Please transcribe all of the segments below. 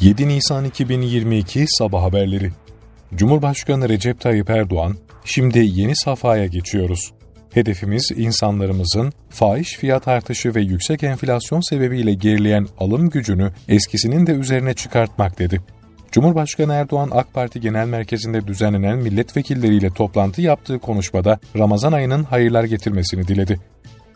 7 Nisan 2022 Sabah Haberleri Cumhurbaşkanı Recep Tayyip Erdoğan, şimdi yeni safhaya geçiyoruz. Hedefimiz insanlarımızın fahiş fiyat artışı ve yüksek enflasyon sebebiyle gerileyen alım gücünü eskisinin de üzerine çıkartmak dedi. Cumhurbaşkanı Erdoğan AK Parti Genel Merkezi'nde düzenlenen milletvekilleriyle toplantı yaptığı konuşmada Ramazan ayının hayırlar getirmesini diledi.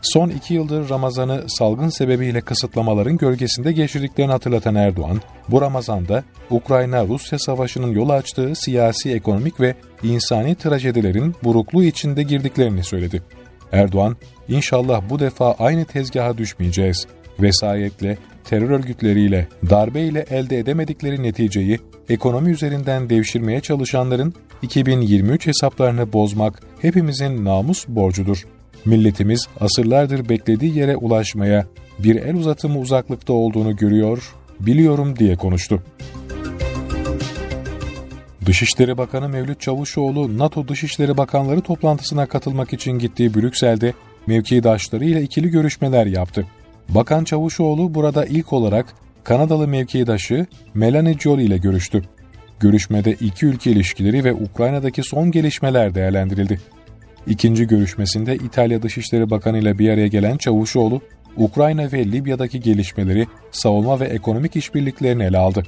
Son iki yıldır Ramazan'ı salgın sebebiyle kısıtlamaların gölgesinde geçirdiklerini hatırlatan Erdoğan, bu Ramazan'da Ukrayna-Rusya savaşının yol açtığı siyasi, ekonomik ve insani trajedilerin burukluğu içinde girdiklerini söyledi. Erdoğan, inşallah bu defa aynı tezgaha düşmeyeceğiz. Vesayetle, terör örgütleriyle, darbeyle elde edemedikleri neticeyi ekonomi üzerinden devşirmeye çalışanların 2023 hesaplarını bozmak hepimizin namus borcudur milletimiz asırlardır beklediği yere ulaşmaya bir el uzatımı uzaklıkta olduğunu görüyor, biliyorum diye konuştu. Dışişleri Bakanı Mevlüt Çavuşoğlu, NATO Dışişleri Bakanları toplantısına katılmak için gittiği Brüksel'de mevkidaşları ile ikili görüşmeler yaptı. Bakan Çavuşoğlu burada ilk olarak Kanadalı mevkidaşı Melanie Jolie ile görüştü. Görüşmede iki ülke ilişkileri ve Ukrayna'daki son gelişmeler değerlendirildi. İkinci görüşmesinde İtalya Dışişleri Bakanı ile bir araya gelen Çavuşoğlu, Ukrayna ve Libya'daki gelişmeleri, savunma ve ekonomik işbirliklerini ele aldı.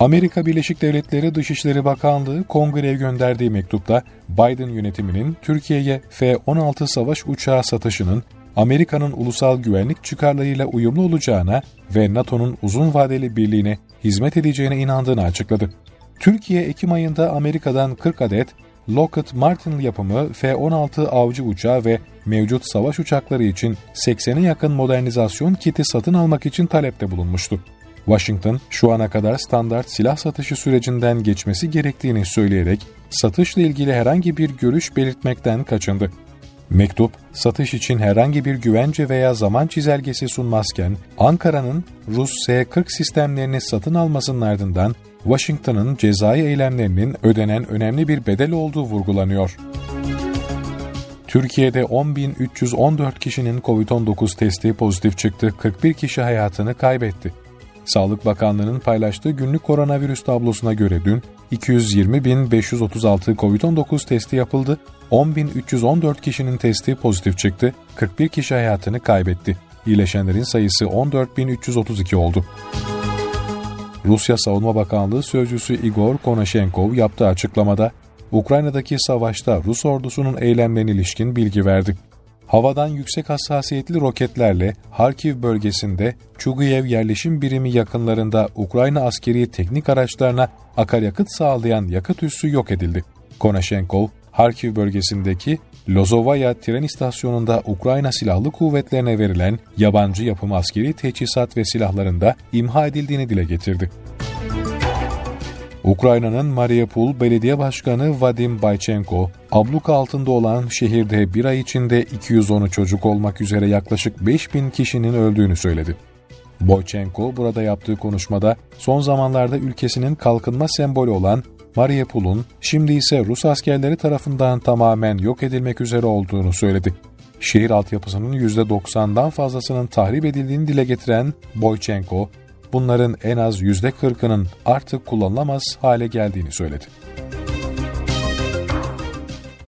Amerika Birleşik Devletleri Dışişleri Bakanlığı kongreye gönderdiği mektupta Biden yönetiminin Türkiye'ye F-16 savaş uçağı satışının Amerika'nın ulusal güvenlik çıkarlarıyla uyumlu olacağına ve NATO'nun uzun vadeli birliğine hizmet edeceğine inandığını açıkladı. Türkiye Ekim ayında Amerika'dan 40 adet Lockheed Martin yapımı F-16 avcı uçağı ve mevcut savaş uçakları için 80'e yakın modernizasyon kiti satın almak için talepte bulunmuştu. Washington, şu ana kadar standart silah satışı sürecinden geçmesi gerektiğini söyleyerek satışla ilgili herhangi bir görüş belirtmekten kaçındı. Mektup, satış için herhangi bir güvence veya zaman çizelgesi sunmazken, Ankara'nın Rus S-40 sistemlerini satın almasının ardından Washington'ın cezai eylemlerinin ödenen önemli bir bedel olduğu vurgulanıyor. Türkiye'de 10.314 kişinin COVID-19 testi pozitif çıktı, 41 kişi hayatını kaybetti. Sağlık Bakanlığı'nın paylaştığı günlük koronavirüs tablosuna göre dün 220.536 COVID-19 testi yapıldı, 10.314 kişinin testi pozitif çıktı, 41 kişi hayatını kaybetti. İyileşenlerin sayısı 14.332 oldu. Rusya Savunma Bakanlığı Sözcüsü Igor Konashenkov yaptığı açıklamada, Ukrayna'daki savaşta Rus ordusunun eylemlerine ilişkin bilgi verdi. Havadan yüksek hassasiyetli roketlerle Harkiv bölgesinde Çuguyev yerleşim birimi yakınlarında Ukrayna askeri teknik araçlarına akaryakıt sağlayan yakıt üssü yok edildi. Konashenkov, Harkiv bölgesindeki Lozovaya tren istasyonunda Ukrayna Silahlı Kuvvetlerine verilen yabancı yapım askeri teçhizat ve silahlarında imha edildiğini dile getirdi. Ukrayna'nın Mariupol Belediye Başkanı Vadim Baychenko, abluka altında olan şehirde bir ay içinde 210'u çocuk olmak üzere yaklaşık 5000 kişinin öldüğünü söyledi. Boychenko burada yaptığı konuşmada son zamanlarda ülkesinin kalkınma sembolü olan Mariupol'un şimdi ise Rus askerleri tarafından tamamen yok edilmek üzere olduğunu söyledi. Şehir altyapısının %90'dan fazlasının tahrip edildiğini dile getiren Boychenko, bunların en az %40'ının artık kullanılamaz hale geldiğini söyledi.